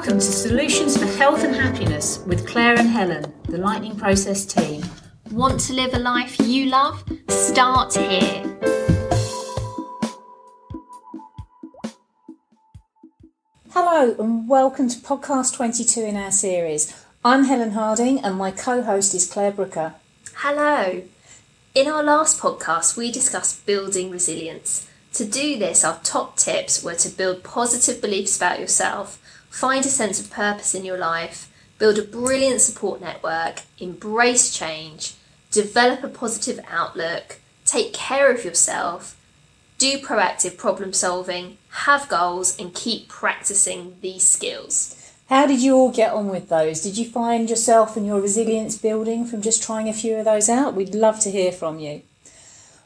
Welcome to Solutions for Health and Happiness with Claire and Helen, the Lightning Process team. Want to live a life you love? Start here. Hello, and welcome to podcast 22 in our series. I'm Helen Harding, and my co host is Claire Brooker. Hello. In our last podcast, we discussed building resilience. To do this, our top tips were to build positive beliefs about yourself, find a sense of purpose in your life, build a brilliant support network, embrace change, develop a positive outlook, take care of yourself, do proactive problem solving, have goals, and keep practicing these skills. How did you all get on with those? Did you find yourself and your resilience building from just trying a few of those out? We'd love to hear from you.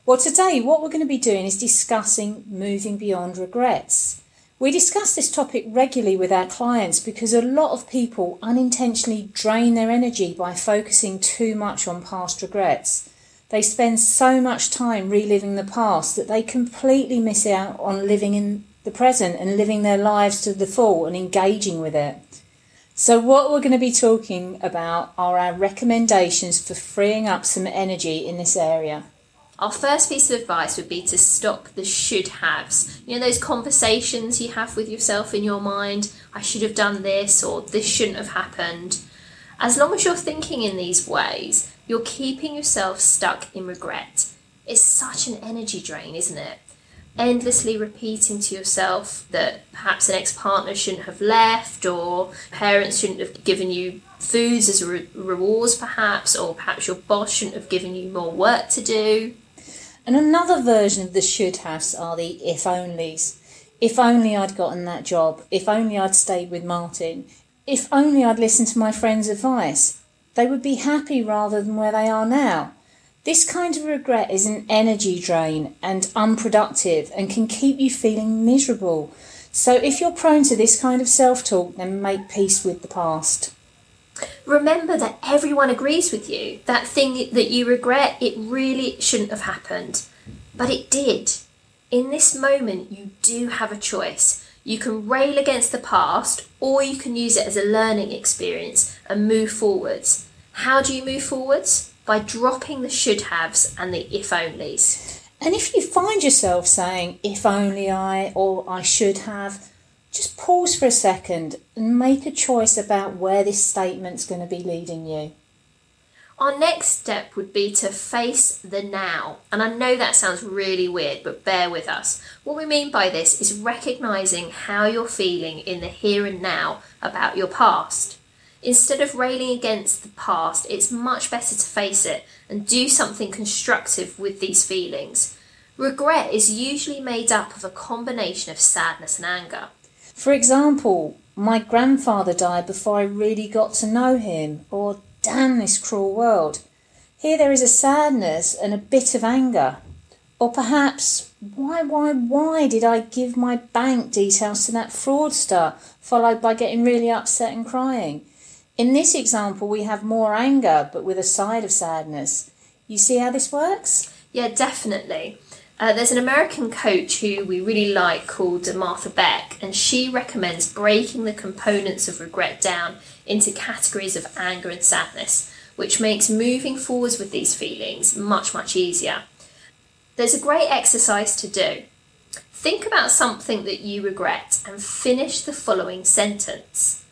Well, today, what we're going to be doing is discussing moving beyond regrets. We discuss this topic regularly with our clients because a lot of people unintentionally drain their energy by focusing too much on past regrets. They spend so much time reliving the past that they completely miss out on living in the present and living their lives to the full and engaging with it. So, what we're going to be talking about are our recommendations for freeing up some energy in this area. Our first piece of advice would be to stop the should haves. You know, those conversations you have with yourself in your mind I should have done this, or this shouldn't have happened. As long as you're thinking in these ways, you're keeping yourself stuck in regret. It's such an energy drain, isn't it? Endlessly repeating to yourself that perhaps an ex partner shouldn't have left, or parents shouldn't have given you foods as re- rewards, perhaps, or perhaps your boss shouldn't have given you more work to do. And another version of the should haves are the if onlys. If only I'd gotten that job. If only I'd stayed with Martin. If only I'd listened to my friend's advice. They would be happy rather than where they are now. This kind of regret is an energy drain and unproductive and can keep you feeling miserable. So if you're prone to this kind of self talk, then make peace with the past. Remember that everyone agrees with you. That thing that you regret, it really shouldn't have happened. But it did. In this moment, you do have a choice. You can rail against the past, or you can use it as a learning experience and move forwards. How do you move forwards? By dropping the should haves and the if onlys. And if you find yourself saying, if only I, or I should have, just pause for a second and make a choice about where this statement's going to be leading you. Our next step would be to face the now. And I know that sounds really weird, but bear with us. What we mean by this is recognizing how you're feeling in the here and now about your past. Instead of railing against the past, it's much better to face it and do something constructive with these feelings. Regret is usually made up of a combination of sadness and anger. For example, my grandfather died before I really got to know him, or damn this cruel world. Here there is a sadness and a bit of anger. Or perhaps, why, why, why did I give my bank details to that fraudster, followed by getting really upset and crying? In this example, we have more anger, but with a side of sadness. You see how this works? Yeah, definitely. Uh, there's an American coach who we really like called Martha Beck, and she recommends breaking the components of regret down into categories of anger and sadness, which makes moving forwards with these feelings much, much easier. There's a great exercise to do. Think about something that you regret and finish the following sentence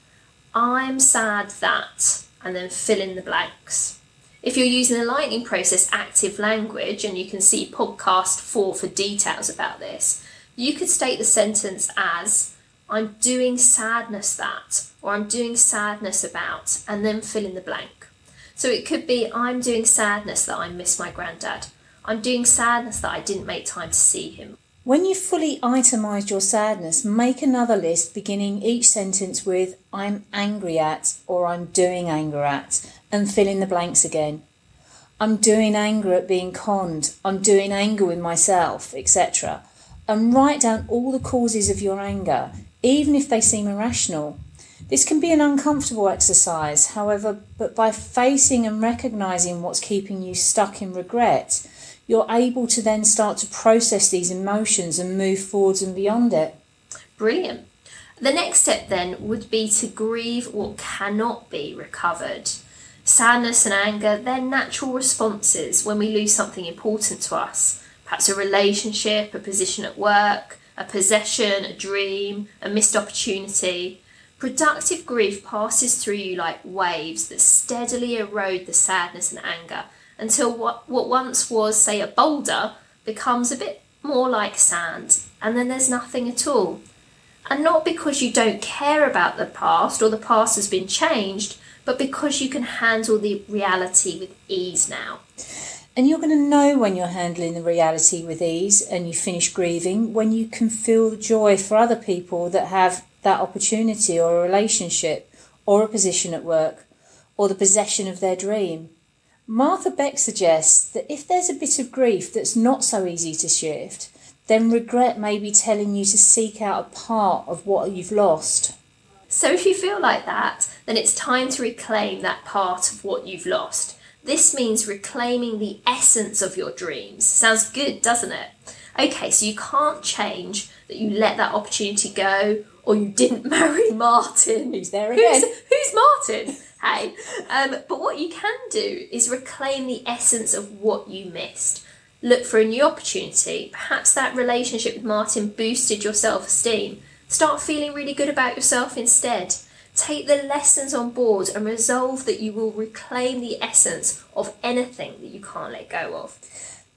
I'm sad that, and then fill in the blanks. If you're using the Lightning Process active language, and you can see podcast 4 for details about this, you could state the sentence as I'm doing sadness that, or I'm doing sadness about, and then fill in the blank. So it could be I'm doing sadness that I miss my granddad. I'm doing sadness that I didn't make time to see him. When you've fully itemised your sadness, make another list beginning each sentence with I'm angry at or I'm doing anger at and fill in the blanks again. I'm doing anger at being conned, I'm doing anger with myself, etc. And write down all the causes of your anger, even if they seem irrational. This can be an uncomfortable exercise, however, but by facing and recognising what's keeping you stuck in regret, you're able to then start to process these emotions and move forwards and beyond it. Brilliant. The next step then would be to grieve what cannot be recovered. Sadness and anger, they're natural responses when we lose something important to us, perhaps a relationship, a position at work, a possession, a dream, a missed opportunity. Productive grief passes through you like waves that steadily erode the sadness and anger until what, what once was, say, a boulder becomes a bit more like sand, and then there's nothing at all. And not because you don't care about the past or the past has been changed, but because you can handle the reality with ease now. And you're going to know when you're handling the reality with ease and you finish grieving when you can feel the joy for other people that have that opportunity or a relationship or a position at work or the possession of their dream. Martha Beck suggests that if there's a bit of grief that's not so easy to shift, then regret may be telling you to seek out a part of what you've lost. So if you feel like that, then it's time to reclaim that part of what you've lost. This means reclaiming the essence of your dreams. Sounds good, doesn't it? Okay, so you can't change that you let that opportunity go or you didn't marry Martin. Who's there again? Who's, who's Martin? hey. Um, but what you can do is reclaim the essence of what you missed. Look for a new opportunity. Perhaps that relationship with Martin boosted your self esteem Start feeling really good about yourself instead. Take the lessons on board and resolve that you will reclaim the essence of anything that you can't let go of.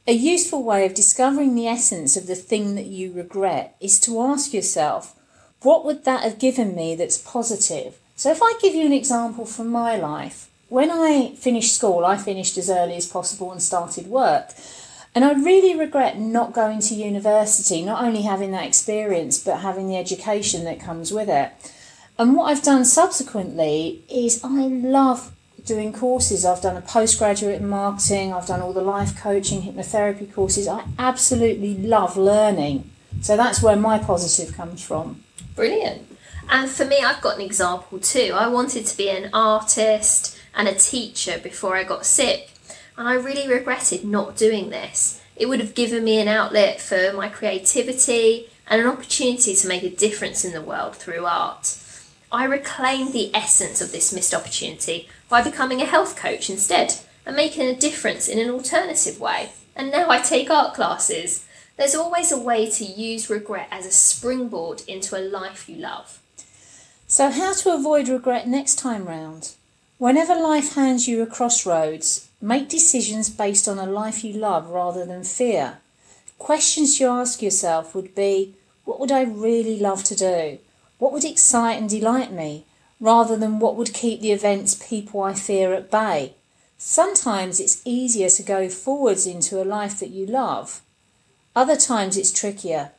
A useful way of discovering the essence of the thing that you regret is to ask yourself, what would that have given me that's positive? So, if I give you an example from my life, when I finished school, I finished as early as possible and started work. And I really regret not going to university, not only having that experience, but having the education that comes with it. And what I've done subsequently is I love doing courses. I've done a postgraduate in marketing, I've done all the life coaching, hypnotherapy courses. I absolutely love learning. So that's where my positive comes from. Brilliant. And for me, I've got an example too. I wanted to be an artist and a teacher before I got sick and I really regretted not doing this. It would have given me an outlet for my creativity and an opportunity to make a difference in the world through art. I reclaimed the essence of this missed opportunity by becoming a health coach instead and making a difference in an alternative way. And now I take art classes. There's always a way to use regret as a springboard into a life you love. So, how to avoid regret next time round? Whenever life hands you a crossroads, Make decisions based on a life you love rather than fear. Questions you ask yourself would be what would I really love to do? What would excite and delight me? Rather than what would keep the events, people I fear at bay. Sometimes it's easier to go forwards into a life that you love. Other times it's trickier.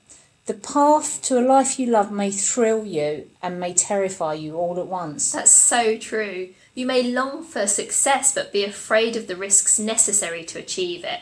The path to a life you love may thrill you and may terrify you all at once. That's so true. You may long for success but be afraid of the risks necessary to achieve it.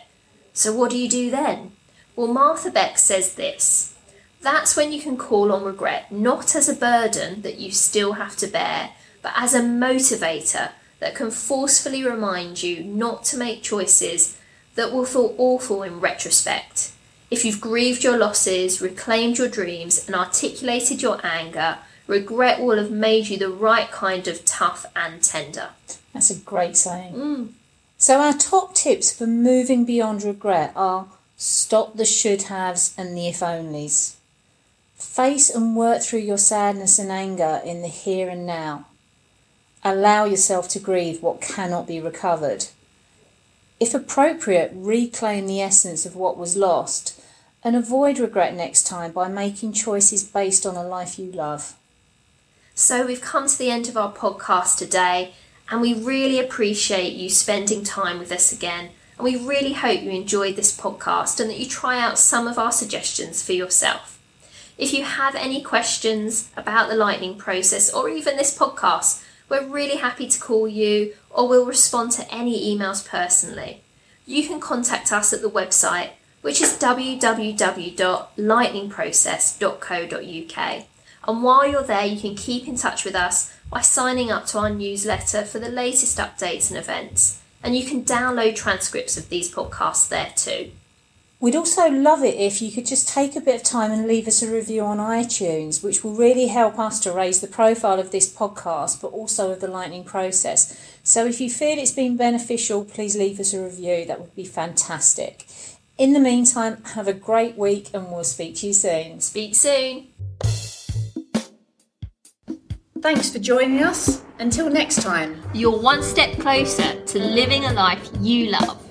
So, what do you do then? Well, Martha Beck says this that's when you can call on regret not as a burden that you still have to bear, but as a motivator that can forcefully remind you not to make choices that will feel awful in retrospect. If you've grieved your losses, reclaimed your dreams, and articulated your anger, regret will have made you the right kind of tough and tender. That's a great saying. Mm. So, our top tips for moving beyond regret are stop the should haves and the if onlys. Face and work through your sadness and anger in the here and now. Allow yourself to grieve what cannot be recovered. If appropriate, reclaim the essence of what was lost and avoid regret next time by making choices based on a life you love. So we've come to the end of our podcast today, and we really appreciate you spending time with us again. And we really hope you enjoyed this podcast and that you try out some of our suggestions for yourself. If you have any questions about the lightning process or even this podcast, we're really happy to call you or we'll respond to any emails personally. You can contact us at the website, which is www.lightningprocess.co.uk. And while you're there, you can keep in touch with us by signing up to our newsletter for the latest updates and events. And you can download transcripts of these podcasts there too. We'd also love it if you could just take a bit of time and leave us a review on iTunes, which will really help us to raise the profile of this podcast, but also of the lightning process. So if you feel it's been beneficial, please leave us a review. That would be fantastic. In the meantime, have a great week and we'll speak to you soon. Speak soon. Thanks for joining us. Until next time. You're one step closer to living a life you love.